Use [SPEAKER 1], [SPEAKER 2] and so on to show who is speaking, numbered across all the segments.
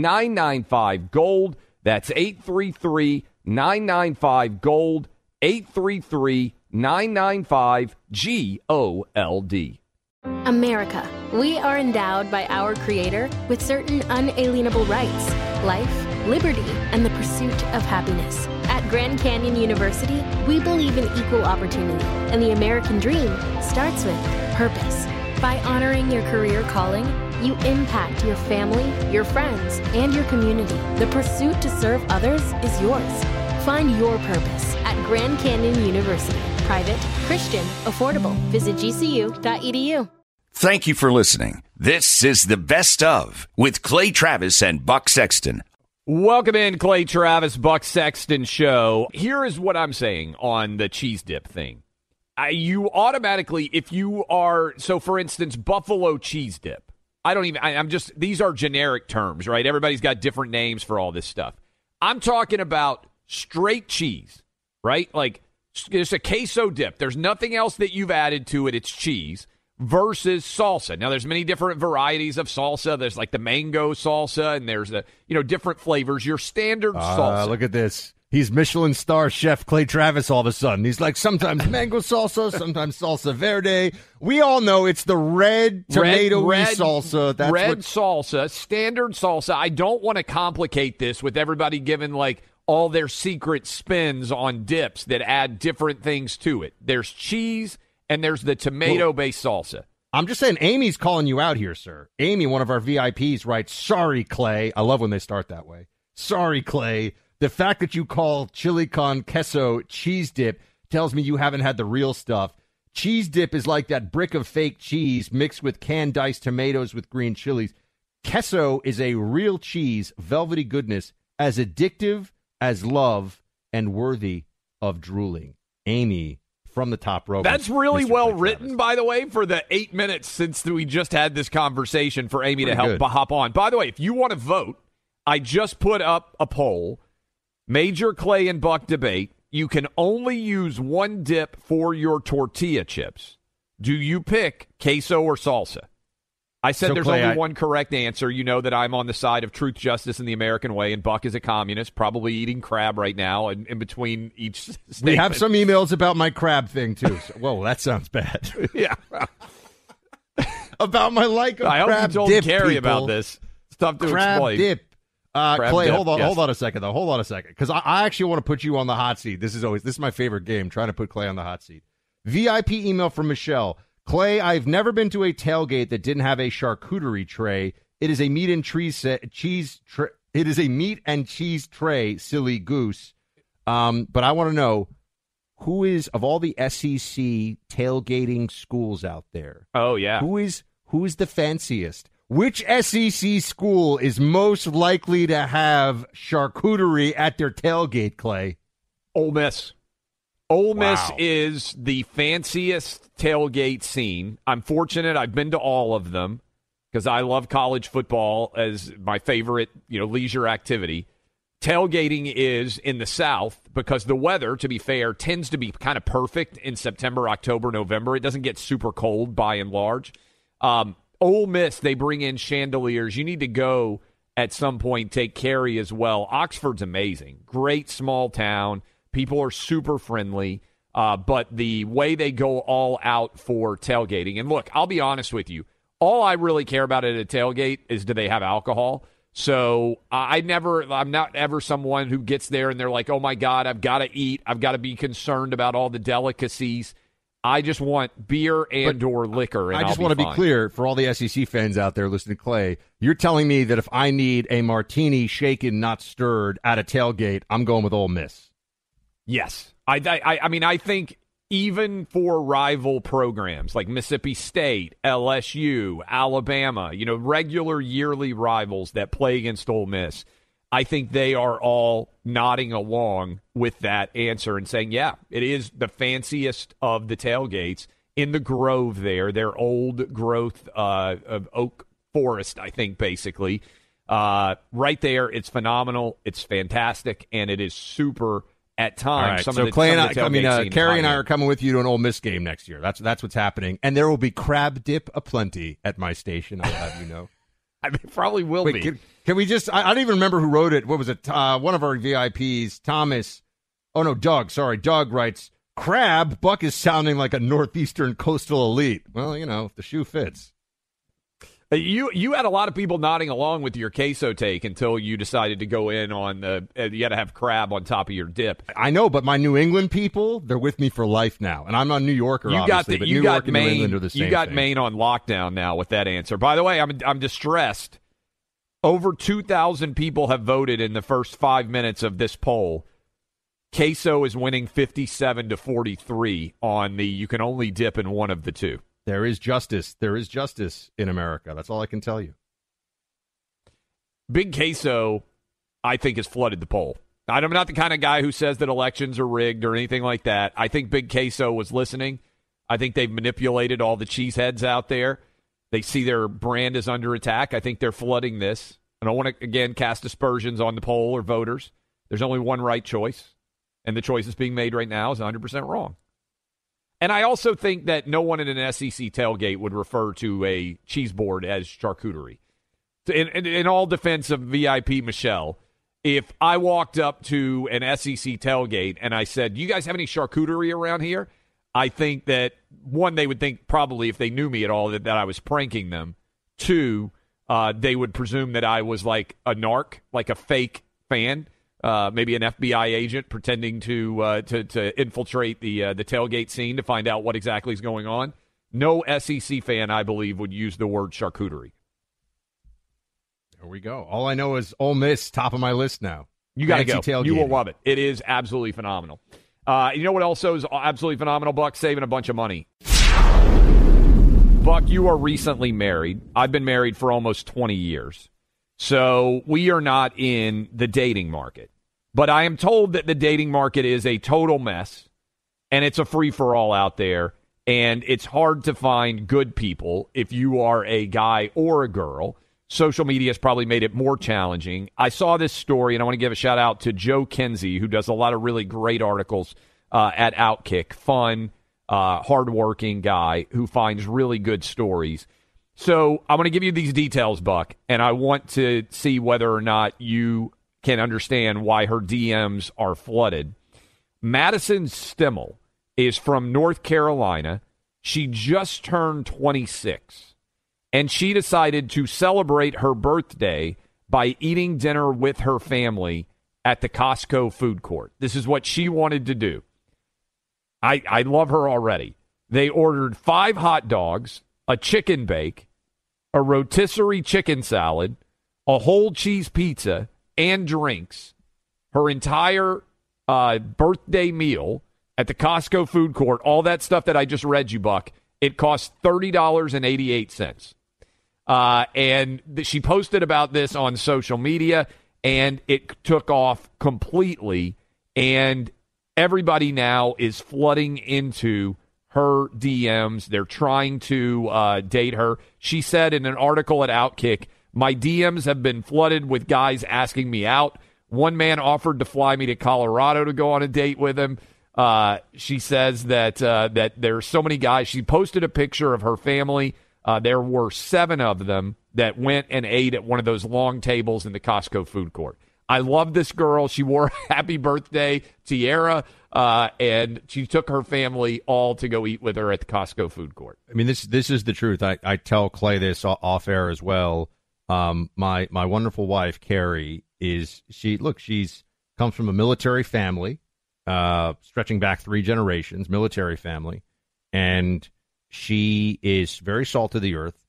[SPEAKER 1] 995 Gold. That's 833 995 Gold. 833 995 G O L D.
[SPEAKER 2] America. We are endowed by our Creator with certain unalienable rights life liberty, and the pursuit of happiness. At Grand Canyon University, we believe in equal opportunity, and the American dream starts with purpose. By honoring your career calling, you impact your family, your friends, and your community. The pursuit to serve others is yours. Find your purpose at Grand Canyon University. Private, Christian, affordable. Visit gcu.edu.
[SPEAKER 3] Thank you for listening. This is the best of with Clay Travis and Buck Sexton
[SPEAKER 1] Welcome in, Clay Travis, Buck Sexton Show. Here is what I'm saying on the cheese dip thing. I, you automatically, if you are, so for instance, buffalo cheese dip. I don't even, I, I'm just, these are generic terms, right? Everybody's got different names for all this stuff. I'm talking about straight cheese, right? Like, it's a queso dip. There's nothing else that you've added to it. It's cheese versus salsa. Now there's many different varieties of salsa. There's like the mango salsa and there's the, you know different flavors. Your standard uh, salsa.
[SPEAKER 4] Look at this. He's Michelin star chef Clay Travis all of a sudden. He's like sometimes mango salsa, sometimes salsa verde. We all know it's the red tomato salsa. That's
[SPEAKER 1] red
[SPEAKER 4] what...
[SPEAKER 1] salsa, standard salsa. I don't want to complicate this with everybody giving like all their secret spins on dips that add different things to it. There's cheese and there's the tomato based salsa.
[SPEAKER 4] I'm just saying, Amy's calling you out here, sir. Amy, one of our VIPs, writes, Sorry, Clay. I love when they start that way. Sorry, Clay. The fact that you call chili con queso cheese dip tells me you haven't had the real stuff. Cheese dip is like that brick of fake cheese mixed with canned diced tomatoes with green chilies. Queso is a real cheese, velvety goodness, as addictive as love and worthy of drooling. Amy from the top row.
[SPEAKER 1] That's really Mr. well written, by the way, for the eight minutes since we just had this conversation for Amy Pretty to help good. hop on. By the way, if you want to vote, I just put up a poll. Major Clay and Buck debate. You can only use one dip for your tortilla chips. Do you pick queso or salsa? I said so there's Clay, only I, one correct answer. You know that I'm on the side of truth, justice, and the American way, and Buck is a communist, probably eating crab right now, and in between each. Statement.
[SPEAKER 4] We have some emails about my crab thing too. So, whoa, that sounds bad.
[SPEAKER 1] yeah.
[SPEAKER 4] about my like of I
[SPEAKER 1] crab
[SPEAKER 4] hope you
[SPEAKER 1] told
[SPEAKER 4] dip,
[SPEAKER 1] Carrie
[SPEAKER 4] people.
[SPEAKER 1] about this. It's tough to
[SPEAKER 4] crab
[SPEAKER 1] explain.
[SPEAKER 4] dip. Uh, Clay, hold on,
[SPEAKER 1] yes.
[SPEAKER 4] hold on a second though. Hold on a second, because I, I actually want to put you on the hot seat. This is always this is my favorite game, trying to put Clay on the hot seat. VIP email from Michelle. Clay, I've never been to a tailgate that didn't have a charcuterie tray. It is a meat and cheese cheese. Tra- it is a meat and cheese tray. Silly goose. Um, but I want to know who is of all the SEC tailgating schools out there.
[SPEAKER 1] Oh yeah,
[SPEAKER 4] who is who is the fanciest? Which SEC school is most likely to have charcuterie at their tailgate? Clay,
[SPEAKER 1] Ole Miss. Ole Miss
[SPEAKER 4] wow.
[SPEAKER 1] is the fanciest tailgate scene. I'm fortunate; I've been to all of them because I love college football as my favorite, you know, leisure activity. Tailgating is in the South because the weather, to be fair, tends to be kind of perfect in September, October, November. It doesn't get super cold by and large. Um, Ole Miss, they bring in chandeliers. You need to go at some point, take Carrie as well. Oxford's amazing. Great small town. People are super friendly. Uh, but the way they go all out for tailgating, and look, I'll be honest with you. All I really care about at a tailgate is do they have alcohol? So I never, I'm not ever someone who gets there and they're like, oh my God, I've got to eat. I've got to be concerned about all the delicacies. I just want beer and but or liquor.
[SPEAKER 4] I just
[SPEAKER 1] want
[SPEAKER 4] to be clear for all the SEC fans out there listening to Clay. You're telling me that if I need a martini shaken, not stirred, at a tailgate, I'm going with Ole Miss.
[SPEAKER 1] Yes, I, I, I mean, I think even for rival programs like Mississippi State, LSU, Alabama, you know, regular yearly rivals that play against Ole Miss, I think they are all nodding along with that answer and saying, yeah, it is the fanciest of the tailgates in the grove there, their old growth uh, of oak forest, I think, basically. Uh, right there, it's phenomenal. It's fantastic, and it is super at times.
[SPEAKER 4] Right, so
[SPEAKER 1] the,
[SPEAKER 4] Clay and I, I mean, uh, Carrie and I are coming with you to an Ole Miss game next year. That's that's what's happening, and there will be crab dip aplenty at my station. I'll have you know.
[SPEAKER 1] I mean, probably will
[SPEAKER 4] Wait,
[SPEAKER 1] be.
[SPEAKER 4] Can, can, we just? I, I, don't even remember who wrote it. What was it? Uh, one of our VIPs, Thomas. Oh no, Doug. Sorry, Doug writes. Crab Buck is sounding like a northeastern coastal elite. Well, you know, if the shoe fits.
[SPEAKER 1] Uh, you you had a lot of people nodding along with your queso take until you decided to go in on the uh, you got to have crab on top of your dip.
[SPEAKER 4] I know, but my New England people they're with me for life now, and I'm not New Yorker.
[SPEAKER 1] You
[SPEAKER 4] got
[SPEAKER 1] the, you
[SPEAKER 4] New
[SPEAKER 1] got
[SPEAKER 4] York and
[SPEAKER 1] Maine,
[SPEAKER 4] New England are the same.
[SPEAKER 1] You got
[SPEAKER 4] thing.
[SPEAKER 1] Maine on lockdown now with that answer. By the way, I'm I'm distressed. Over 2,000 people have voted in the first five minutes of this poll. Queso is winning 57 to 43 on the you can only dip in one of the two.
[SPEAKER 4] There is justice. There is justice in America. That's all I can tell you.
[SPEAKER 1] Big Queso, I think, has flooded the poll. I'm not the kind of guy who says that elections are rigged or anything like that. I think Big Queso was listening. I think they've manipulated all the cheeseheads out there. They see their brand is under attack. I think they're flooding this. I don't want to, again, cast aspersions on the poll or voters. There's only one right choice, and the choice that's being made right now is 100% wrong. And I also think that no one in an SEC tailgate would refer to a cheese board as charcuterie in, in, in all defense of VIP Michelle, if I walked up to an SEC tailgate and I said, Do "You guys have any charcuterie around here?" I think that one, they would think probably if they knew me at all that, that I was pranking them. Two, uh, they would presume that I was like a narc, like a fake fan, uh, maybe an FBI agent pretending to uh, to, to infiltrate the uh, the tailgate scene to find out what exactly is going on. No SEC fan, I believe, would use the word charcuterie.
[SPEAKER 4] There we go. All I know is Ole Miss, top of my list now.
[SPEAKER 1] You got to go. Tailgating. You will love it. It is absolutely phenomenal. Uh, you know what also is absolutely phenomenal, Buck? Saving a bunch of money. Buck, you are recently married. I've been married for almost 20 years. So we are not in the dating market. But I am told that the dating market is a total mess and it's a free for all out there. And it's hard to find good people if you are a guy or a girl social media has probably made it more challenging. I saw this story, and I want to give a shout out to Joe Kinsey, who does a lot of really great articles uh, at Outkick. Fun, uh, hardworking guy who finds really good stories. So I'm going to give you these details, Buck, and I want to see whether or not you can understand why her DMs are flooded. Madison Stimmel is from North Carolina. She just turned 26 and she decided to celebrate her birthday by eating dinner with her family at the Costco food court. This is what she wanted to do. I, I love her already. They ordered five hot dogs, a chicken bake, a rotisserie chicken salad, a whole cheese pizza, and drinks. Her entire uh, birthday meal at the Costco food court, all that stuff that I just read you, Buck, it cost $30.88. Uh, and th- she posted about this on social media, and it took off completely. And everybody now is flooding into her DMs. They're trying to uh, date her. She said in an article at Outkick, My DMs have been flooded with guys asking me out. One man offered to fly me to Colorado to go on a date with him. Uh, she says that uh, that there are so many guys. She posted a picture of her family uh, there were seven of them that went and ate at one of those long tables in the Costco food court. I love this girl. She wore happy birthday tiara, uh, and she took her family all to go eat with her at the Costco food court.
[SPEAKER 4] I mean, this this is the truth. I, I tell Clay this off air as well. Um, my my wonderful wife Carrie is she look she's comes from a military family, uh, stretching back three generations, military family, and she is very salt of the earth,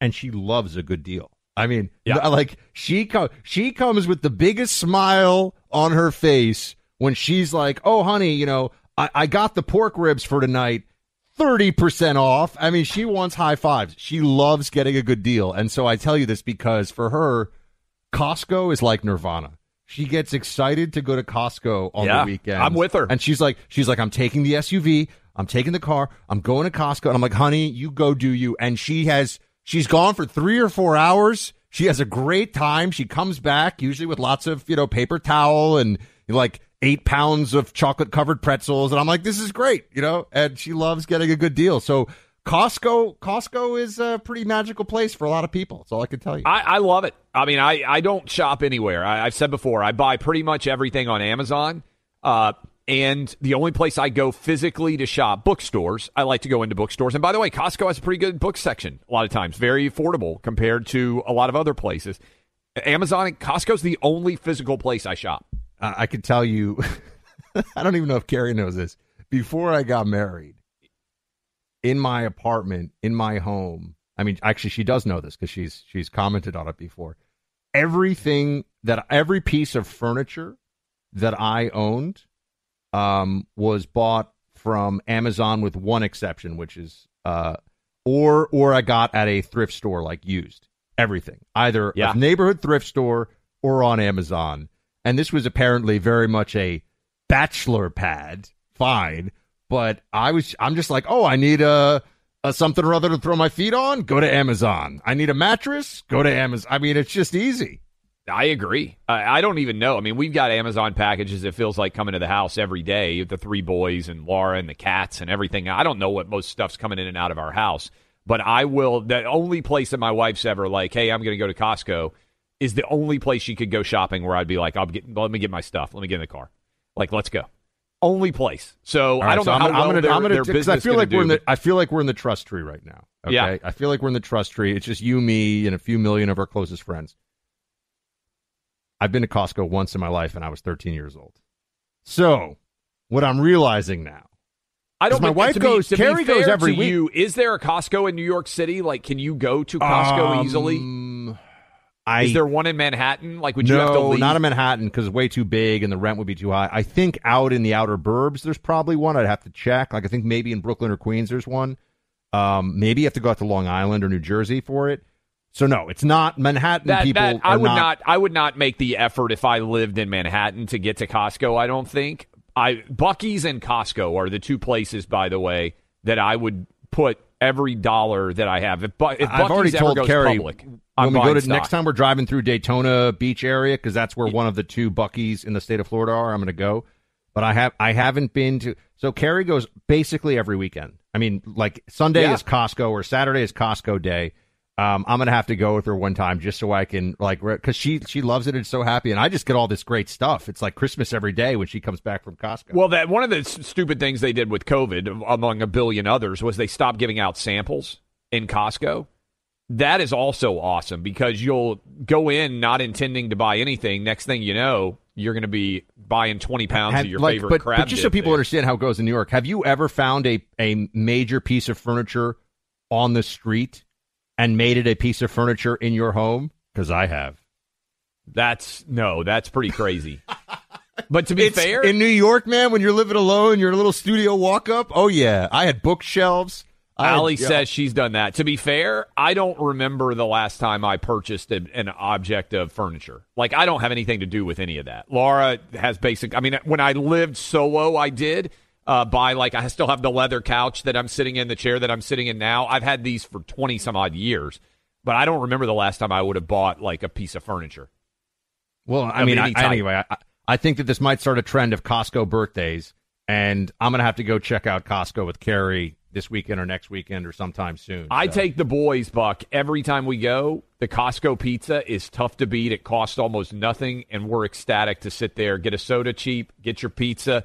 [SPEAKER 4] and she loves a good deal. I mean,
[SPEAKER 1] Yeah.
[SPEAKER 4] like she co- she comes with the biggest smile on her face when she's like, "Oh, honey, you know, I, I got the pork ribs for tonight." 30% off. I mean, she wants high fives. She loves getting a good deal. And so I tell you this because for her, Costco is like Nirvana. She gets excited to go to Costco on
[SPEAKER 1] Yeah,
[SPEAKER 4] the weekend.
[SPEAKER 1] I'm with her.
[SPEAKER 4] And she's like, she's like, I'm taking the SUV. I'm taking the car. I'm going to Costco. And I'm like, honey, you go do you. And she has, she's gone for three or four hours. She has a great time. She comes back usually with lots of, you know, paper towel and like eight pounds of chocolate covered pretzels. And I'm like, this is great, you know, and she loves getting a good deal. So Costco, Costco is a pretty magical place for a lot of people. That's all I can tell you.
[SPEAKER 1] I, I love it. I mean, I, I don't shop anywhere. I, I've said before, I buy pretty much everything on Amazon. Uh, and the only place I go physically to shop, bookstores. I like to go into bookstores. And by the way, Costco has a pretty good book section a lot of times, very affordable compared to a lot of other places. Amazon and Costco's the only physical place I shop.
[SPEAKER 4] I I can tell you, I don't even know if Carrie knows this. Before I got married, in my apartment, in my home, I mean, actually, she does know this because she's she's commented on it before. Everything that every piece of furniture that I owned um, was bought from Amazon, with one exception, which is uh, or or I got at a thrift store, like used everything, either
[SPEAKER 1] Yeah.
[SPEAKER 4] a neighborhood thrift store or on Amazon. And this was apparently very much a bachelor pad. Fine, but I was I'm just like, oh, I need a, a something or other to throw my feet on. Go to Amazon. I need a mattress. Go to Amazon. I mean, it's just easy.
[SPEAKER 1] I agree. I, I don't even know. I mean, we've got Amazon packages. It feels like coming to the house every day. With the three boys and Laura and the cats and everything. I don't know what most stuff's coming in and out of our house, but I will. The only place that my wife's ever like, hey, I'm going to go to Costco, is the only place you could go shopping where I'd be like, I'll get, let me get my stuff. Let me get in the car. Like, let's go. Only place. So
[SPEAKER 4] All
[SPEAKER 1] I don't
[SPEAKER 4] so
[SPEAKER 1] know
[SPEAKER 4] I'm
[SPEAKER 1] how
[SPEAKER 4] gonna,
[SPEAKER 1] well
[SPEAKER 4] I'm gonna, I'm gonna,
[SPEAKER 1] their
[SPEAKER 4] 'cause
[SPEAKER 1] business
[SPEAKER 4] I feel like we're in the I feel like we're in the trust tree right now. Okay?
[SPEAKER 1] Yeah.
[SPEAKER 4] I feel like we're in the trust tree. It's just you, me, and a few million of our closest friends. I've been to Costco once in my life, and I was 13 years old. So, what I'm realizing now,
[SPEAKER 1] I don't.
[SPEAKER 4] my wife
[SPEAKER 1] to
[SPEAKER 4] goes-
[SPEAKER 1] Be, to
[SPEAKER 4] Carrie
[SPEAKER 1] be fair
[SPEAKER 4] goes every
[SPEAKER 1] to
[SPEAKER 4] week.
[SPEAKER 1] You, is there a Costco in New York City? Like, can you go to Costco
[SPEAKER 4] um, easily? I
[SPEAKER 1] Is there one in Manhattan? Like, would you
[SPEAKER 4] no,
[SPEAKER 1] have to leave?
[SPEAKER 4] not in Manhattan because it's way too big and the rent would be too high. I think out in the outer burbs, there's probably one. I'd have to check. Like I think maybe in Brooklyn or Queens, there's one. Um, maybe you have to go out to Long Island or New Jersey for it. So no, it's not Manhattan.
[SPEAKER 1] that,
[SPEAKER 4] people
[SPEAKER 1] that- I would
[SPEAKER 4] not,
[SPEAKER 1] not. I would not make the effort if I lived in Manhattan to get to Costco. I don't think. I Buc-ee's and Costco are the two places, by the way, that I would put every dollar that I have. If, Bu- if
[SPEAKER 4] I've
[SPEAKER 1] Buc-ee's
[SPEAKER 4] already told
[SPEAKER 1] goes
[SPEAKER 4] Carrie
[SPEAKER 1] public,
[SPEAKER 4] when
[SPEAKER 1] I'm
[SPEAKER 4] we go to
[SPEAKER 1] stock.
[SPEAKER 4] next time we're driving through Daytona Beach area because that's where one of the two Buc-ee's in the state of Florida are. I'm going to go, but I have I haven't been to. So Carrie goes basically every weekend. I mean, like Sunday
[SPEAKER 1] Yeah.
[SPEAKER 4] is Costco or Saturday is Costco day. Um, I'm gonna have to go with her one time just so I can like because she she loves it and so happy, and I just get all this great stuff. It's like Christmas every day when she comes back from Costco.
[SPEAKER 1] Well, that one of the s- stupid things they did with COVID, among a billion others, was they stopped giving out samples in Costco. That is also awesome because you'll go in not intending to buy anything. Next thing you know, you're going to be buying twenty pounds
[SPEAKER 4] Have-
[SPEAKER 1] of your
[SPEAKER 4] like,
[SPEAKER 1] favorite
[SPEAKER 4] but,
[SPEAKER 1] crab.
[SPEAKER 4] but just so people
[SPEAKER 1] there.
[SPEAKER 4] understand how it goes in New York, have you ever found a, a major piece of furniture on the street and made it a piece of furniture in your home? Because I have.
[SPEAKER 1] That's no, that's pretty crazy. but to be
[SPEAKER 4] It's-
[SPEAKER 1] fair,
[SPEAKER 4] in New York, man, when you're living alone, you're in a little studio walk up. Oh yeah, I had bookshelves. I had-
[SPEAKER 1] Allie
[SPEAKER 4] yeah.
[SPEAKER 1] says she's done that. To be fair, I don't remember the last time I purchased a, an object of furniture. Like I don't have anything to do with any of that. Laura has basic. I mean, when I lived solo, I did uh, buy like I still have the leather couch that I'm sitting in, the chair that I'm sitting in now. I've had these for twenty some odd years, but I don't remember the last time I would have bought like a piece of furniture.
[SPEAKER 4] Well, I mean, I, anyway, I, I think that this might start a trend of Costco birthdays, and I'm gonna have to go check out Costco with Carrie this weekend or next weekend or sometime soon.
[SPEAKER 1] I
[SPEAKER 4] So-
[SPEAKER 1] take the boys, Buck, every time we go. The Costco pizza is tough to beat. It costs almost nothing, and we're ecstatic to sit there, get a soda cheap, get your pizza.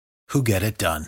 [SPEAKER 5] who get it done.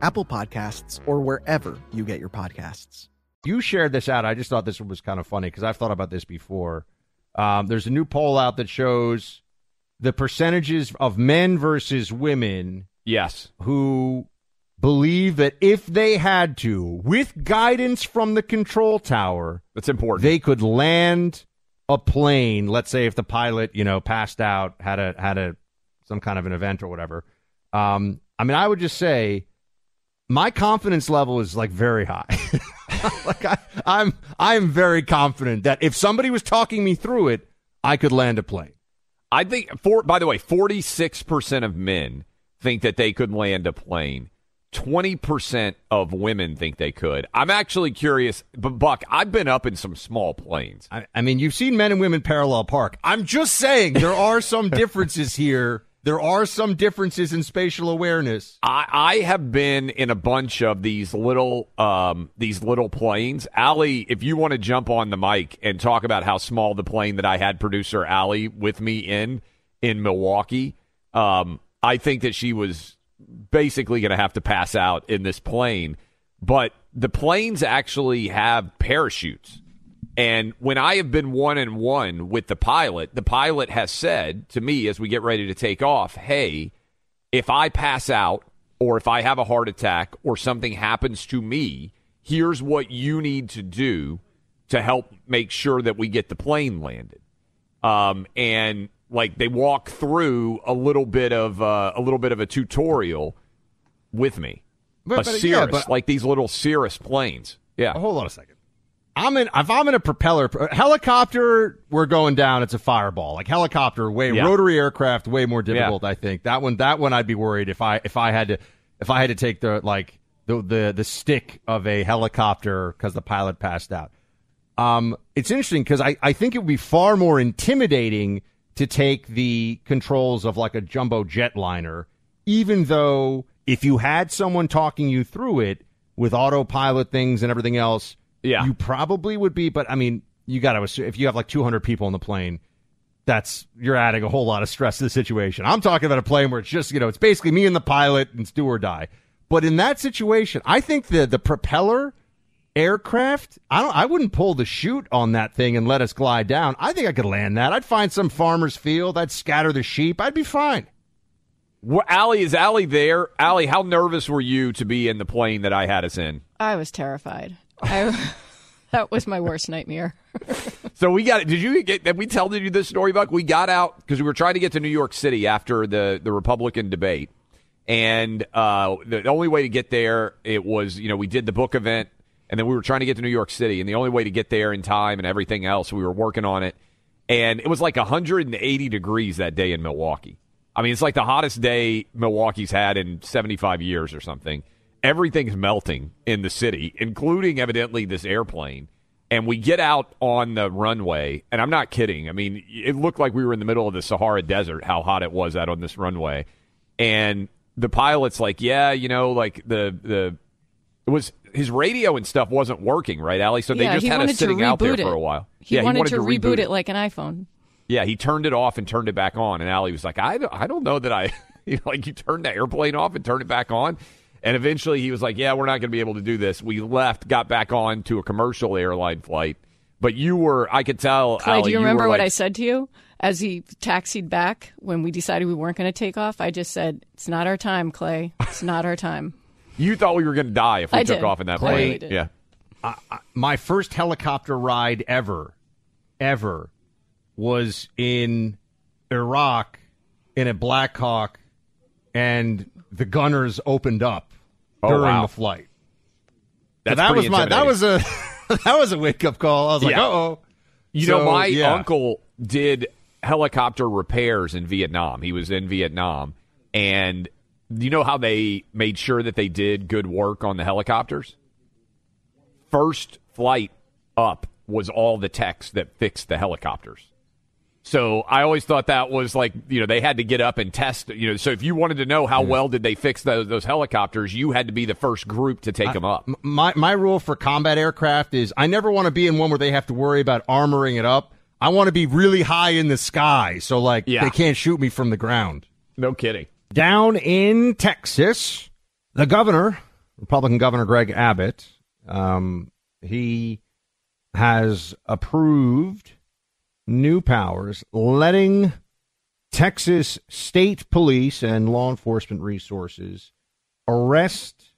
[SPEAKER 6] Apple Podcasts, or wherever you get your podcasts.
[SPEAKER 4] You shared this out. I just thought this was kind of funny because I've thought about this before. Um, there's a new poll out that shows the percentages of men versus women.
[SPEAKER 1] Yes.
[SPEAKER 4] Who believe that if they had to, with guidance from the control tower,
[SPEAKER 1] that's important.
[SPEAKER 4] They could land a plane. Let's say if the pilot, you know, passed out, had a had a some kind of an event or whatever. Um, I mean, I would just say my confidence level is like very high. like I, I'm I'm very confident that if somebody was talking me through it, I could land a plane.
[SPEAKER 1] I think for by the way, forty six percent of men think that they could land a plane. 20% of women think they could. I'm actually curious, but Buck, I've been up in some small planes.
[SPEAKER 4] I, I mean, you've seen men and women parallel park. I'm just saying there are some differences here there are some differences in spatial awareness.
[SPEAKER 1] I, I have been in a bunch of these little um, these little planes. Allie, if you want to jump on the mic and talk about how small the plane that I had producer Allie with me in in Milwaukee, um, I think that she was basically going to have to pass out in this plane. But the planes actually have parachutes. And when I have been one and one with the pilot, the pilot has said to me as we get ready to take off, hey, if I pass out or if I have a heart attack or something happens to me, here's what you need to do to help make sure that we get the plane landed. Um, and like they walk through a little bit of uh, a little bit of a tutorial with me. But, a but, Cirrus, yeah, but, like these little Cirrus planes. Yeah.
[SPEAKER 4] Hold on a second. I'm in. If I'm in a propeller helicopter, we're going down. It's a fireball. Like helicopter, way yeah. rotary aircraft, way more difficult. Yeah. I think that one. That one, I'd be worried if I if I had to if I had to take the like the the the stick of a helicopter because the pilot passed out. Um, it's interesting because I I think it would be far more intimidating to take the controls of like a jumbo jetliner, even though if you had someone talking you through it with autopilot things and everything else
[SPEAKER 1] yeah.
[SPEAKER 4] You probably would be, but I mean, you got to assume if you have like 200 people on the plane, that's you're adding a whole lot of stress to the situation. I'm talking about a plane where it's just, you know, it's basically me and the pilot and it's do or die. But in that situation, I think the the propeller aircraft, I don't I wouldn't pull the chute on that thing and let us glide down. I think I could land that. I'd find some farmer's field, I'd scatter the sheep, I'd be fine.
[SPEAKER 1] Well, Allie, is Allie there? Allie, how nervous were you to be in the plane that I had us in?
[SPEAKER 7] I was terrified. I, that was my worst nightmare.
[SPEAKER 1] so we got. It. Did you get? Did we tell you this story, Buck? We got out because we were trying to get to New York City after the the Republican debate, and uh, the only way to get there it was you know we did the book event, and then we were trying to get to New York City, and the only way to get there in time and everything else we were working on it. and it was like 180 degrees that day in Milwaukee. I mean, it's like the hottest day Milwaukee's had in 75 years or something. Everything's melting in the city, including evidently this airplane. And we get out on the runway, and I'm not kidding. I mean, it looked like we were in the middle of the Sahara Desert, how hot it was out on this runway. And the pilot's like, yeah, you know, like the the it was his radio and stuff wasn't working, right, Allie? So they
[SPEAKER 7] Yeah,
[SPEAKER 1] just had us sitting out there
[SPEAKER 7] reboot
[SPEAKER 1] for
[SPEAKER 7] it.
[SPEAKER 1] a while.
[SPEAKER 7] He
[SPEAKER 1] yeah,
[SPEAKER 7] wanted
[SPEAKER 1] he wanted
[SPEAKER 7] to, reboot, it like an iPhone.
[SPEAKER 1] Yeah, he turned it off and turned it back on, and Allie was like, "I don't, I don't know that I, you know, like you turned the airplane off and turned it back on." And eventually, he was like, "Yeah, we're not going to be able to do this." We left, got back on to a commercial airline flight, but you were, I could tell.
[SPEAKER 7] Clay,
[SPEAKER 1] Allie,
[SPEAKER 7] do you
[SPEAKER 1] were
[SPEAKER 7] remember what
[SPEAKER 1] like-
[SPEAKER 7] I said to you as he taxied back when we decided we weren't going to take off? I just said, "It's not our time, Clay. It's not our time."
[SPEAKER 1] You thought we were going to die if we
[SPEAKER 7] I
[SPEAKER 1] took
[SPEAKER 7] did.
[SPEAKER 1] off in that
[SPEAKER 7] Clay-
[SPEAKER 1] plane.
[SPEAKER 7] Did.
[SPEAKER 1] Yeah.
[SPEAKER 4] I, I, my first helicopter ride ever, ever, was in Iraq in a Black Hawk, and the gunners opened up
[SPEAKER 1] Oh,
[SPEAKER 4] during
[SPEAKER 1] wow.
[SPEAKER 4] the flight. So that was my that was a that was a wake up call. I was like,
[SPEAKER 1] Yeah.
[SPEAKER 4] uh oh.
[SPEAKER 1] You know, my uncle did helicopter repairs in Vietnam. He was in Vietnam, and you know how they made sure that they did good work on the helicopters? First flight up was all the techs that fixed the helicopters. So I always thought that was like, you know, they had to get up and test, you know, so if you wanted to know how well did they fix those, those helicopters, you had to be the first group to take them up.
[SPEAKER 4] My my rule for combat aircraft is I never want to be in one where they have to worry about armoring it up. I want to be really high in the sky, so like
[SPEAKER 1] Yeah.
[SPEAKER 4] they can't shoot me from the ground.
[SPEAKER 1] No kidding.
[SPEAKER 4] Down in Texas, the governor, Republican Governor Greg Abbott, um, he has approved new powers letting Texas state police and law enforcement resources arrest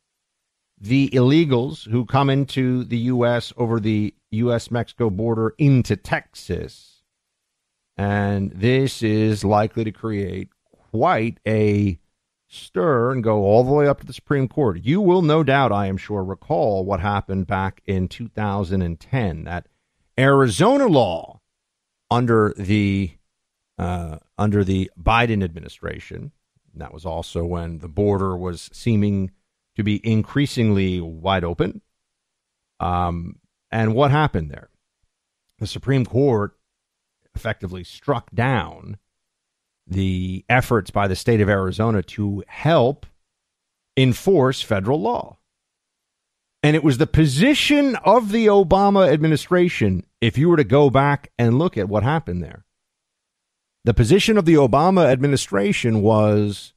[SPEAKER 4] the illegals who come into the U.S. over the U.S. Mexico border into Texas. And this is likely to create quite a stir and go all the way up to the Supreme Court. You will no doubt, I am sure, recall what happened back in 2010. That Arizona law under the uh, under the Biden administration. That was also when the border was seeming to be increasingly wide open. Um, and what happened there? The Supreme Court effectively struck down the efforts by the state of Arizona to help enforce federal law. And it was the position of the Obama administration, if you were to go back and look at what happened there. The position of the Obama administration was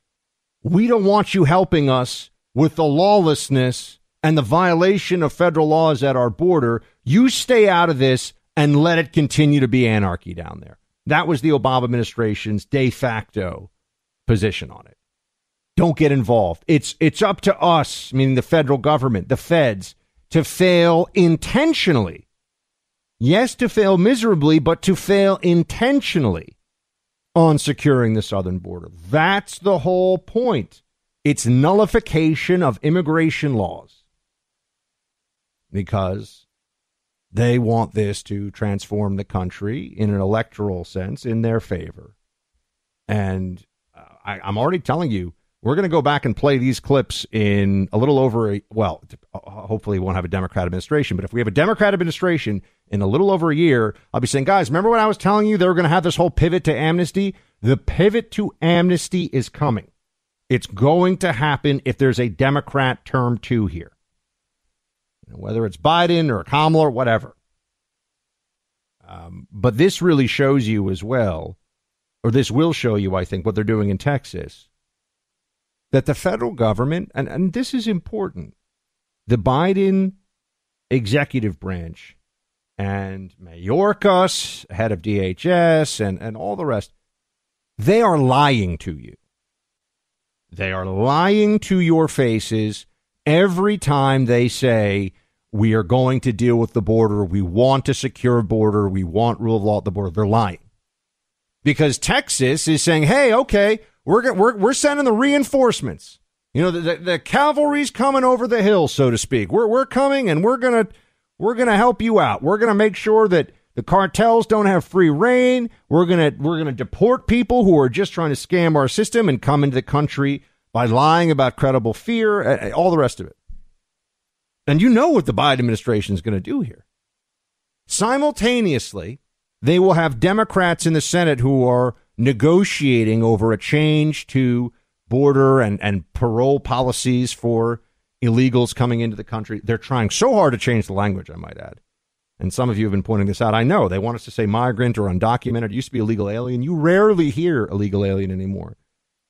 [SPEAKER 4] we don't want you helping us with the lawlessness and the violation of federal laws at our border. You stay out of this and let it continue to be anarchy down there. That was the Obama administration's de facto position on it. Don't get involved. It's it's up to us, meaning the federal government, the feds, to fail intentionally. Yes, to fail miserably, but to fail intentionally on securing the southern border. That's the whole point. It's nullification of immigration laws. Because they want this to transform the country in an electoral sense in their favor. And uh, I, I'm already telling you, we're going to go back and play these clips in a little over a, well, hopefully we won't have a Democrat administration, but if we have a Democrat administration in a little over a year, I'll be saying, guys, remember when I was telling you they were going to have this whole pivot to amnesty? The pivot to amnesty is coming. It's going to happen if there's a Democrat term two here. Whether it's Biden or Kamala or whatever. Um, but this really shows you as well, or this will show you, I think, what they're doing in Texas, that the federal government, and, and this is important, the Biden executive branch and Mayorkas, head of DHS, and, and all the rest, they are lying to you. They are lying to your faces every time they say, we are going to deal with the border. We want a secure border. We want rule of law at the border. They're lying. Because Texas is saying, hey, okay, we're, we're, we're sending the reinforcements. You know, the, the, the cavalry's coming over the hill, so to speak. We're, we're coming and we're going to we're going to help you out. We're going to make sure that The cartels don't have free reign. We're gonna we're gonna deport people who are just trying to scam our system and come into the country by lying about credible fear, all the rest of it. And you know what the Biden administration is going to do here. Simultaneously, they will have Democrats in the Senate who are negotiating over a change to border and, and parole policies for illegals coming into the country. They're trying so hard to change the language, I might add. And some of you have been pointing this out. I know they want us to say migrant or undocumented. It used to be illegal alien. You rarely hear illegal alien anymore.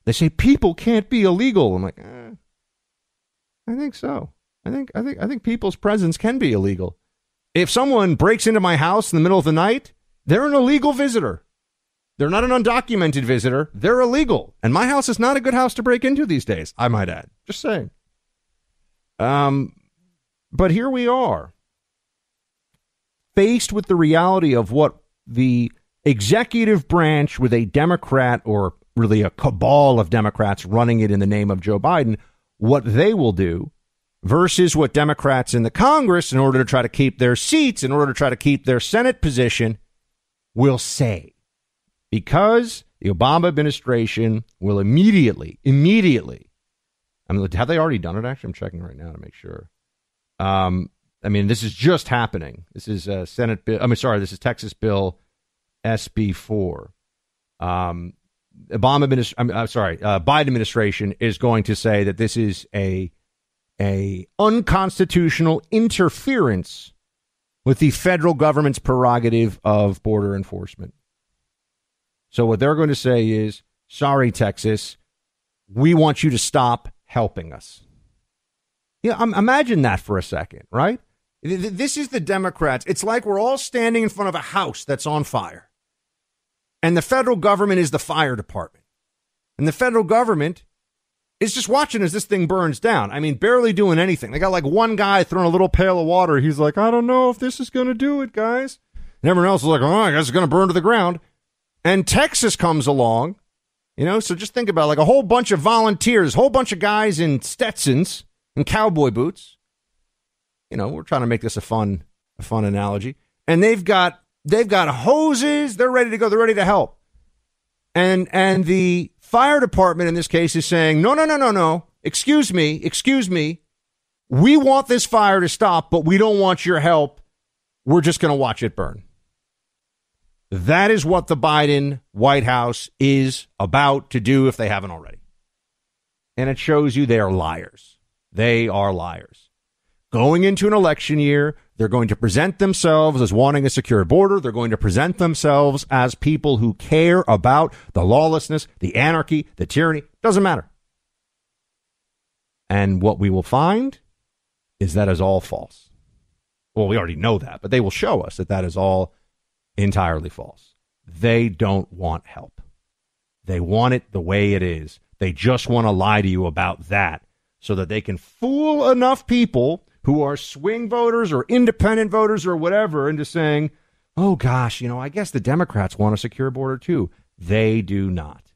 [SPEAKER 4] They say people can't be illegal. I'm like, eh, I think so. I think I think I think people's presence can be illegal. If someone breaks into my house in the middle of the night, they're an illegal visitor. They're not an undocumented visitor. They're illegal. And my house is not a good house to break into these days, I might add. Just saying. Um, but here we are, faced with the reality of what the executive branch with a Democrat or really a cabal of Democrats running it in the name of Joe Biden, what they will do versus what Democrats in the Congress, in order to try to keep their seats, in order to try to keep their Senate position, will say. Because the Obama administration will immediately, immediately, I mean, have they already done it? Actually, I'm checking right now to make sure. Um, I mean, this is just happening. This is uh, Senate bill. I mean, sorry, this is Texas Bill SB four. Um, Obama administration. I'm, I'm, sorry, uh, Biden administration is going to say that this is a a unconstitutional interference with the federal government's prerogative of border enforcement. So what they're going to say is, sorry, Texas, we want you to stop helping us. Yeah, um, imagine that for a second, right? This is the Democrats. It's like we're all standing in front of a house that's on fire. And the federal government is the fire department. And the federal government is just watching as this thing burns down. I mean, barely doing anything. They got like one guy throwing a little pail of water. He's like, I don't know if this is going to do it, guys. And everyone else is like, oh, I guess it's going to burn to the ground. And Texas comes along, you know, so just think about like a whole bunch of volunteers, whole bunch of guys in Stetsons and cowboy boots. You know, we're trying to make this a fun, a fun analogy. And they've got they've got hoses. They're ready to go. They're ready to help. And and the fire department in this case is saying, no, no, no, no, no. Excuse me, excuse me. We want this fire to stop, but we don't want your help. We're just going to watch it burn. That is what the Biden White House is about to do if they haven't already. And it shows you they are liars. They are liars. Going into an election year, they're going to present themselves as wanting a secure border. They're going to present themselves as people who care about the lawlessness, the anarchy, the tyranny. Doesn't matter. And what we will find is that is all false. Well, we already know that, but they will show us that that is all entirely false. They don't want help. They want it the way it is. They just want to lie to you about that so that they can fool enough people who are swing voters or independent voters or whatever into saying, oh gosh, you know, I guess the Democrats want a secure border too. They do not.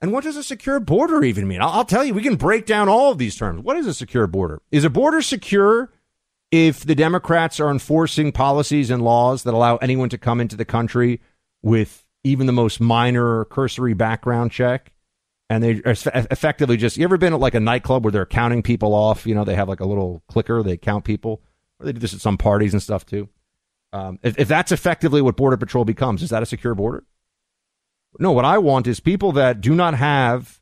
[SPEAKER 4] And what does a secure border even mean? I'll, I'll, tell you, we can break down all of these terms. What is a secure border? Is a border secure if the Democrats are enforcing policies and laws that allow anyone to come into the country with even the most minor cursory background check? And they effectively just, you ever been at like a nightclub where they're counting people off? You know, they have like a little clicker, they count people. Or they do this at some parties and stuff too. Um, if, if that's effectively what Border Patrol becomes, is that a secure border? No, what I want is people that do not have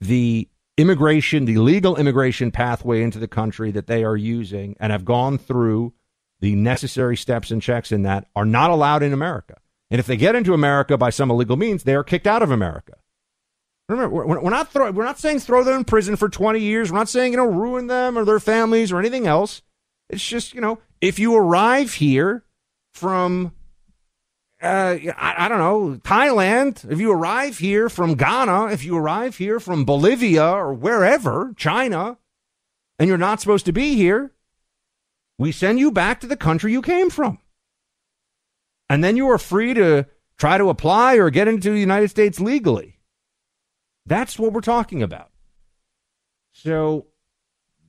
[SPEAKER 4] the immigration, the legal immigration pathway into the country that they are using and have gone through the necessary steps and checks in that are not allowed in America. And if they get into America by some illegal means, they are kicked out of America. Remember, we're not throw, we're not saying throw them in prison for 20 years. We're not saying you know ruin them or their families or anything else. It's just you know if you arrive here from uh, I, I, don't know, Thailand, if you arrive here from Ghana, if you arrive here from Bolivia or wherever, China, and you're not supposed to be here, we send you back to the country you came from. And then you are free to try to apply or get into the United States legally. That's what we're talking about. So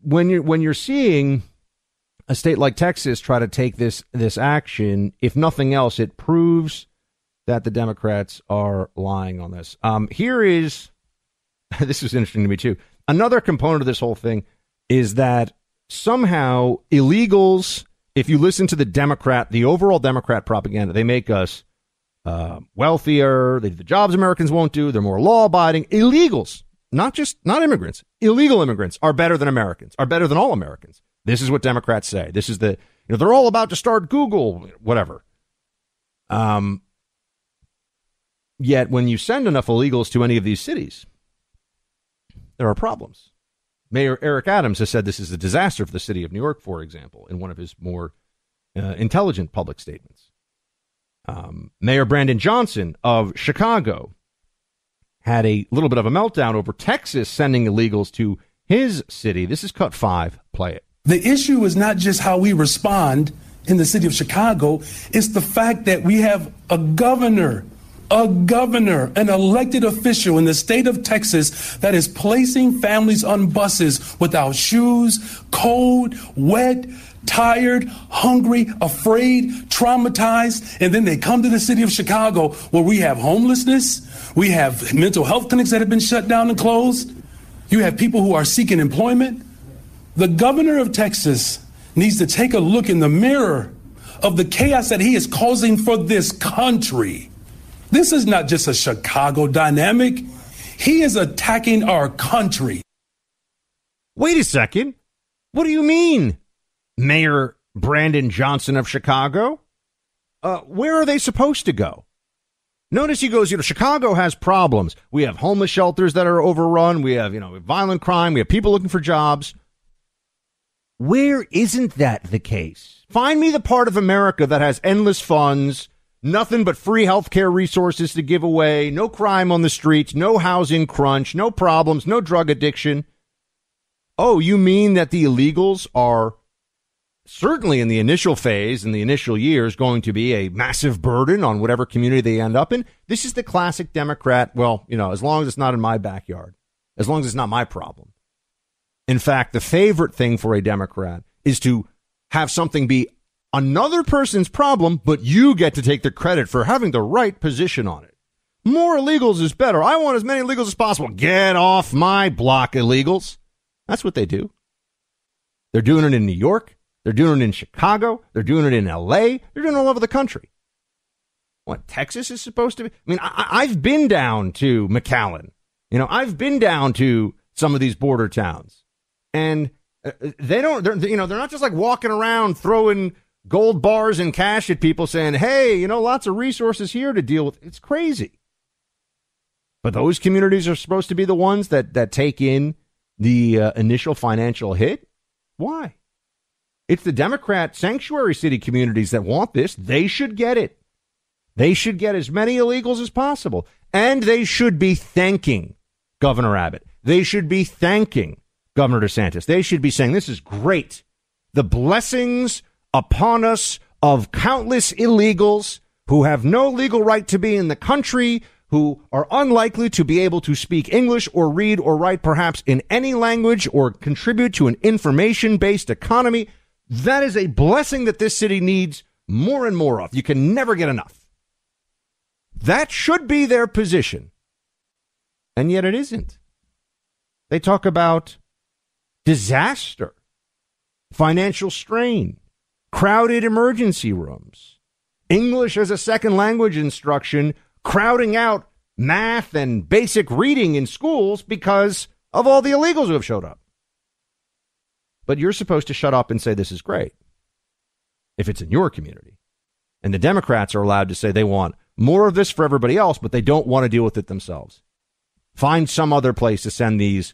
[SPEAKER 4] when you're when you're seeing a state like Texas try to take this this action, if nothing else, it proves that the Democrats are lying on this. Um, here is this is interesting to me too. Another component of this whole thing is that somehow illegals, if you listen to the Democrat, the overall Democrat propaganda, they make us uh, wealthier. They do the jobs Americans won't do. They're more law abiding. Illegals, not just not immigrants, illegal immigrants are better than Americans, are better than all Americans. This is what Democrats say. This is the you know they're all about to start Google, whatever. Um. Yet when you send enough illegals to any of these cities, there are problems. Mayor Eric Adams has said this is a disaster for the city of New York, for example, in one of his more uh, intelligent public statements. Um, Mayor Brandon Johnson of Chicago had a little bit of a meltdown over Texas sending illegals to his city. This is cut five. Play it.
[SPEAKER 8] The issue is not just how we respond in the city of Chicago, it's the fact that we have a governor a governor, an elected official in the state of Texas that is placing families on buses without shoes, cold, wet, tired, hungry, afraid, traumatized, and then they come to the city of Chicago where we have homelessness, we have mental health clinics that have been shut down and closed, you have people who are seeking employment. The governor of Texas needs to take a look in the mirror of the chaos that he is causing for this country. This is not just a Chicago dynamic. He is attacking our country.
[SPEAKER 4] Wait a second. What do you mean, Mayor Brandon Johnson of Chicago? Uh, where are they supposed to go? Notice he goes, you know, Chicago has problems. We have homeless shelters that are overrun. We have, you know, violent crime. We have people looking for jobs. Where isn't that the case? Find me the part of America that has endless funds, Nothing but free healthcare resources to give away, no crime on the streets, no housing crunch, no problems, no drug addiction. Oh, you mean that the illegals are certainly in the initial phase, in the initial years, going to be a massive burden on whatever community they end up in? This is the classic Democrat. Well, you know, as long as it's not in my backyard, as long as it's not my problem. In fact, the favorite thing for a Democrat is to have something be another person's problem, but you get to take the credit for having the right position on it. More illegals is better. I want as many illegals as possible. Get off my block, illegals. That's what they do. They're doing it in New York. They're doing it in Chicago. They're doing it in LA. They're doing it all over the country. What Texas is supposed to be? I mean, I, have been down to McAllen. You know, I've been down to some of these border towns, and uh, they don't. They're, you know, they're not just like walking around throwing gold bars and cash at people saying, hey, you know, lots of resources here to deal with. It's crazy. But those communities are supposed to be the ones that, that take in the uh, initial financial hit. Why? It's the Democrat sanctuary city communities that want this. They should get it. They should get as many illegals as possible. And they should be thanking Governor Abbott. They should be thanking Governor DeSantis. They should be saying, this is great. The blessings upon us of countless illegals who have no legal right to be in the country, who are unlikely to be able to speak English or read or write perhaps in any language or contribute to an information based economy. That is a blessing that this city needs more and more of. You can never get enough. That should be their position. And yet it isn't. They talk about disaster, financial strain, crowded emergency rooms, English as a second language instruction, crowding out math and basic reading in schools because of all the illegals who have showed up. But you're supposed to shut up and say this is great if it's in your community. And the Democrats are allowed to say they want more of this for everybody else, but they don't want to deal with it themselves. Find some other place to send these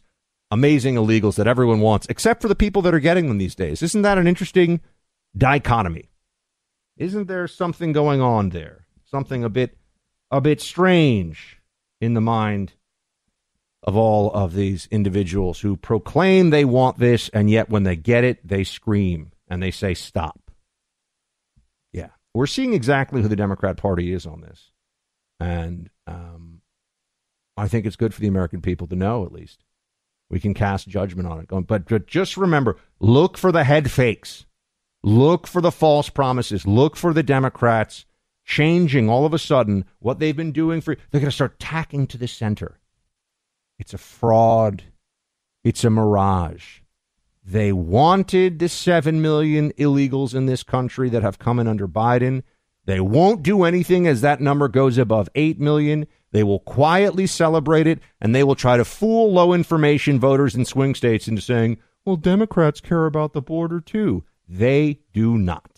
[SPEAKER 4] amazing illegals that everyone wants, except for the people that are getting them these days. Isn't that an interesting dichotomy. Isn't there something going on there? Something a bit a bit strange in the mind of all of these individuals who proclaim they want this and yet when they get it they scream and they say stop. Yeah. We're seeing exactly who the Democrat Party is on this. And um, I think it's good for the American people to know at least. We can cast judgment on it. But, just remember, look for the head fakes. Look for the false promises. Look for the Democrats changing all of a sudden what they've been doing for. They're going to start tacking to the center. It's a fraud. It's a mirage. They wanted the 7 million illegals in this country that have come in under Biden. They won't do anything as that number goes above 8 million. They will quietly celebrate it and they will try to fool low information voters in swing states into saying, well, Democrats care about the border too. They do not.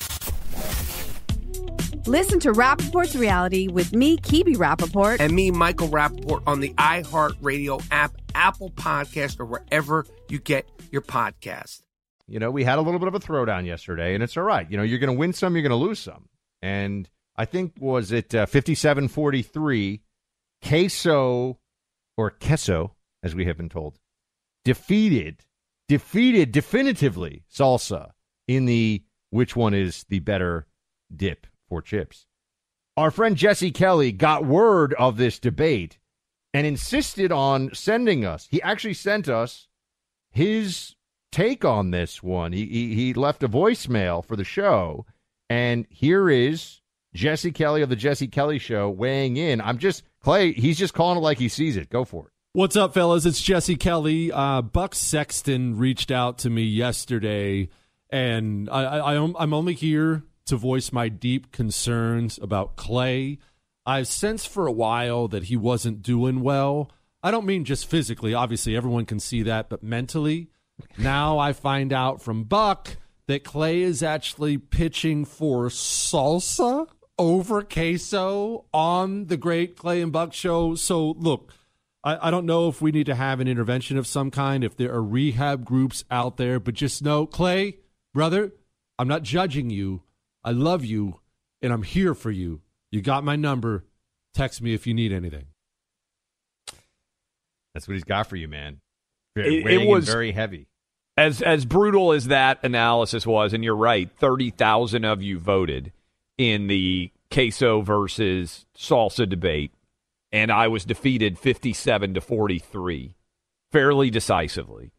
[SPEAKER 9] Listen to Rapaport's reality with me, Kebe Rapaport.
[SPEAKER 10] and me, Michael Rapaport, on the iHeartRadio app, Apple Podcast, or wherever you get your podcast.
[SPEAKER 4] You know, we had a little bit of a throwdown yesterday, and it's all right. You know, you're going to win some, you're going to lose some. And I think, was it uh, 57 43? Queso, or Queso, as we have been told, defeated, defeated definitively salsa in the which one is the better dip for chips. Our friend Jesse Kelly got word of this debate and insisted on sending us. He actually sent us his take on this one. He, he he left a voicemail for the show, and here is Jesse Kelly of the Jesse Kelly Show weighing in. I'm just Clay. He's just calling it like he sees it. Go for it.
[SPEAKER 11] What's up, fellas? It's Jesse Kelly. Uh, Buck Sexton reached out to me yesterday, and I, I, I'm only here to voice my deep concerns about Clay. I've sensed for a while that he wasn't doing well. I don't mean just physically. Obviously, everyone can see that, but mentally. Now I find out from Buck that Clay is actually pitching for salsa over queso on the Great Clay and Buck show. So, look, I, I don't know if we need to have an intervention of some kind, if there are rehab groups out there, but just know, Clay, brother, I'm not judging you. I love you, and I'm here for you. You got my number. Text me if you need anything.
[SPEAKER 4] That's what he's got for you, man.
[SPEAKER 1] It- it was-
[SPEAKER 4] very heavy.
[SPEAKER 1] As as brutal as that analysis was, and you're right, thirty thousand of you voted in the queso versus salsa debate, and I was defeated fifty-seven to forty-three, fairly decisively.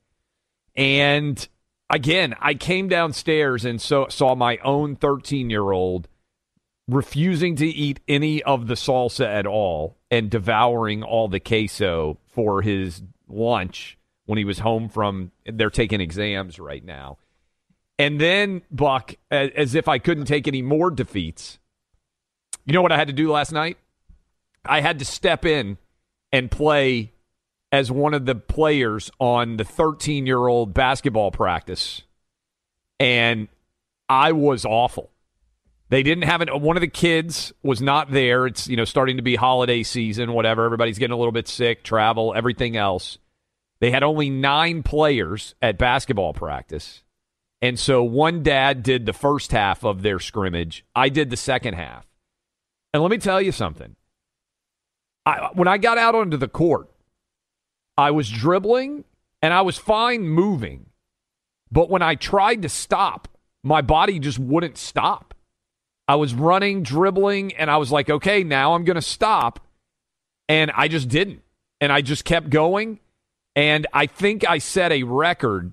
[SPEAKER 1] And again, I came downstairs and so saw my own thirteen-year-old refusing to eat any of the salsa at all and devouring all the queso for his lunch when he was home from. They're taking exams right now, and then Buck, as if I couldn't take any more defeats. You know what I had to do last night? I had to step in and play as one of the players on the 13 year old basketball practice. And I was awful. They didn't have it. One of the kids was not there. It's, you know, starting to be holiday season, whatever. Everybody's getting a little bit sick, travel, everything else. They had only nine players at basketball practice. And so one dad did the first half of their scrimmage. I did the second half. And let me tell you something. I, when I got out onto the court, I was dribbling and I was fine moving. But when I tried to stop, my body just wouldn't stop. I was running, dribbling, and I was like, okay, now I'm going to stop. And I just didn't. And I just kept going. And I think I set a record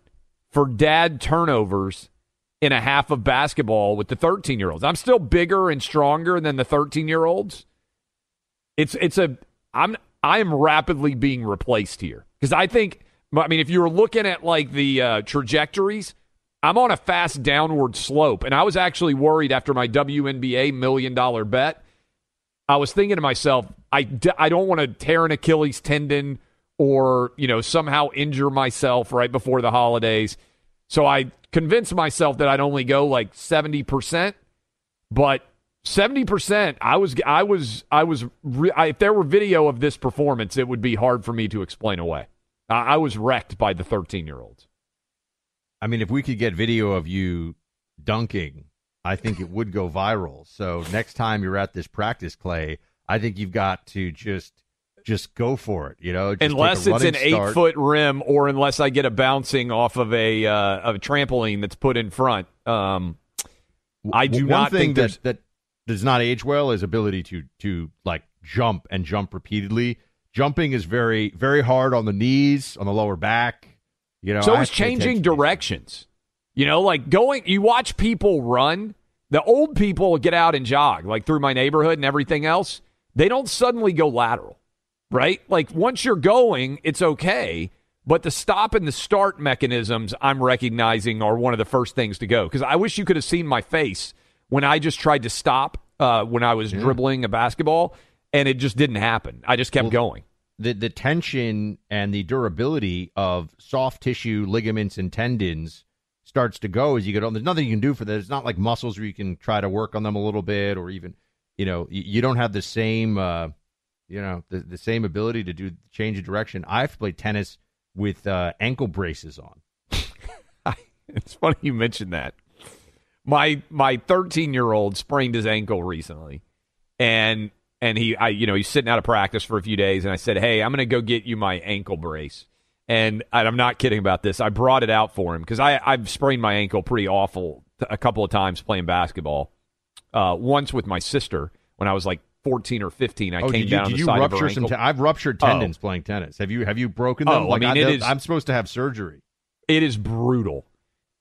[SPEAKER 1] for dad turnovers in a half of basketball with the 13 year olds. I'm still bigger and stronger than the 13 year olds. It's it's a I'm I am rapidly being replaced here because I think I mean if you were looking at like the uh, trajectories, I'm on a fast downward slope, and I was actually worried after my WNBA million dollar bet. I was thinking to myself, I d- I don't want to tear an Achilles tendon or you know somehow injure myself right before the holidays. So I convinced myself that I'd only go like seventy percent, but Seventy percent. I was. I was. I was. Re- I, if there were video of this performance, it would be hard for me to explain away. I, I was wrecked by the thirteen-year-olds.
[SPEAKER 4] I mean, if we could get video of you dunking, I think it would go viral. So next time you're at this practice, Clay, I think you've got to just just go for it. You know, just
[SPEAKER 1] unless it's an
[SPEAKER 4] start.
[SPEAKER 1] eight-foot rim, or unless I get a bouncing off of a uh, of a trampoline that's put in front. Um, I do not think
[SPEAKER 4] that that does not age well is ability to to like jump and jump repeatedly. Jumping is very very hard on the knees, on the lower back. You know,
[SPEAKER 1] so
[SPEAKER 4] I
[SPEAKER 1] is
[SPEAKER 4] have to pay
[SPEAKER 1] changing directions. You know, like going, you watch people run. The old people get out and jog, like through my neighborhood and everything else. They don't suddenly go lateral, right? Like once you're going, it's okay. But the stop and the start mechanisms I'm recognizing are one of the first things to go. Because I wish you could have seen my face when I just tried to stop uh, when I was dribbling a basketball, and it just didn't happen. I just kept going.
[SPEAKER 4] the the tension and the durability of soft tissue ligaments and tendons starts to go as you get on. There's nothing you can do for that. It's not like muscles where you can try to work on them a little bit, or even you know you, you don't have the same uh, you know the, the same ability to do change of direction. I have to play tennis with uh, ankle braces on.
[SPEAKER 1] It's funny you mentioned that. My my 13 year old sprained his ankle recently, and and he I you know he's sitting out of practice for a few days, and I said, hey, I'm going to go get you my ankle brace, and, and I'm not kidding about this. I brought it out for him because I I've sprained my ankle pretty awful a couple of times playing basketball. Uh, once with my sister when I was like 14 or 15, I
[SPEAKER 4] oh,
[SPEAKER 1] came
[SPEAKER 4] you,
[SPEAKER 1] down
[SPEAKER 4] did
[SPEAKER 1] the
[SPEAKER 4] you
[SPEAKER 1] side of her
[SPEAKER 4] rupture some? Te- I've ruptured
[SPEAKER 1] Oh.
[SPEAKER 4] tendons playing tennis. Have you have you broken them?
[SPEAKER 1] Oh, I mean, it
[SPEAKER 4] I,
[SPEAKER 1] is-
[SPEAKER 4] I'm supposed to have surgery.
[SPEAKER 1] it is brutal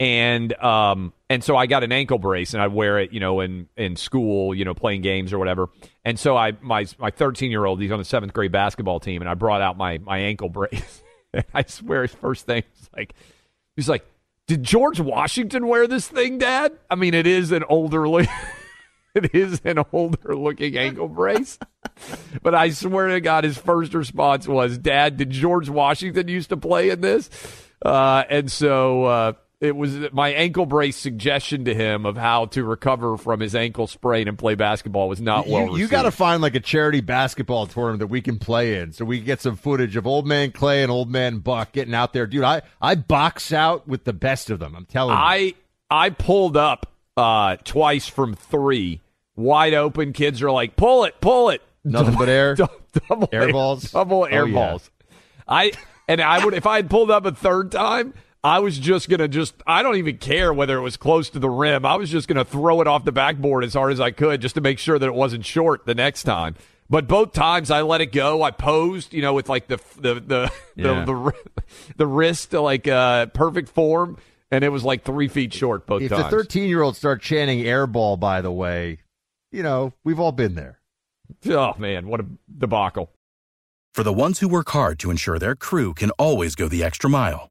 [SPEAKER 1] and um and so I got an ankle brace and I wear it you know in in school you know playing games or whatever. And so I my my 13 year old he's on the seventh grade basketball team and I brought out my my ankle brace. I swear his first thing was like he's like did George Washington wear this thing Dad? I mean it is an older it is an older looking ankle brace. But I swear to God, his first response was, "Dad, did George Washington used to play in this?" Uh, and so uh, it was my ankle brace suggestion to him of how to recover from his ankle sprain and play basketball was not well.
[SPEAKER 4] you, you got to find like a charity basketball tournament that we can play in, so we can get some footage of old man Clay and old man Buck getting out there, dude. I I box out with the best of them. I'm telling you.
[SPEAKER 1] I I pulled up uh, twice from three, wide open. Kids are like, "Pull it, pull it."
[SPEAKER 4] Nothing but air?
[SPEAKER 1] double
[SPEAKER 4] Air balls?
[SPEAKER 1] double air
[SPEAKER 4] Oh, yeah.
[SPEAKER 1] balls. I and I would if I had pulled up a third time. I was just gonna just I don't even care whether it was close to the rim. I was just gonna throw it off the backboard as hard as I could just to make sure that it wasn't short the next time. But both times I let it go. I posed, you know, with like the the the
[SPEAKER 4] Yeah.
[SPEAKER 1] the, the, the wrist like uh, perfect form, and it was like three feet short both
[SPEAKER 4] if
[SPEAKER 1] times.
[SPEAKER 4] If the 13 year olds start chanting airball, by the way, you know we've all been there.
[SPEAKER 1] oh man, what a debacle!
[SPEAKER 12] For the ones who work hard to ensure their crew can always go the extra mile,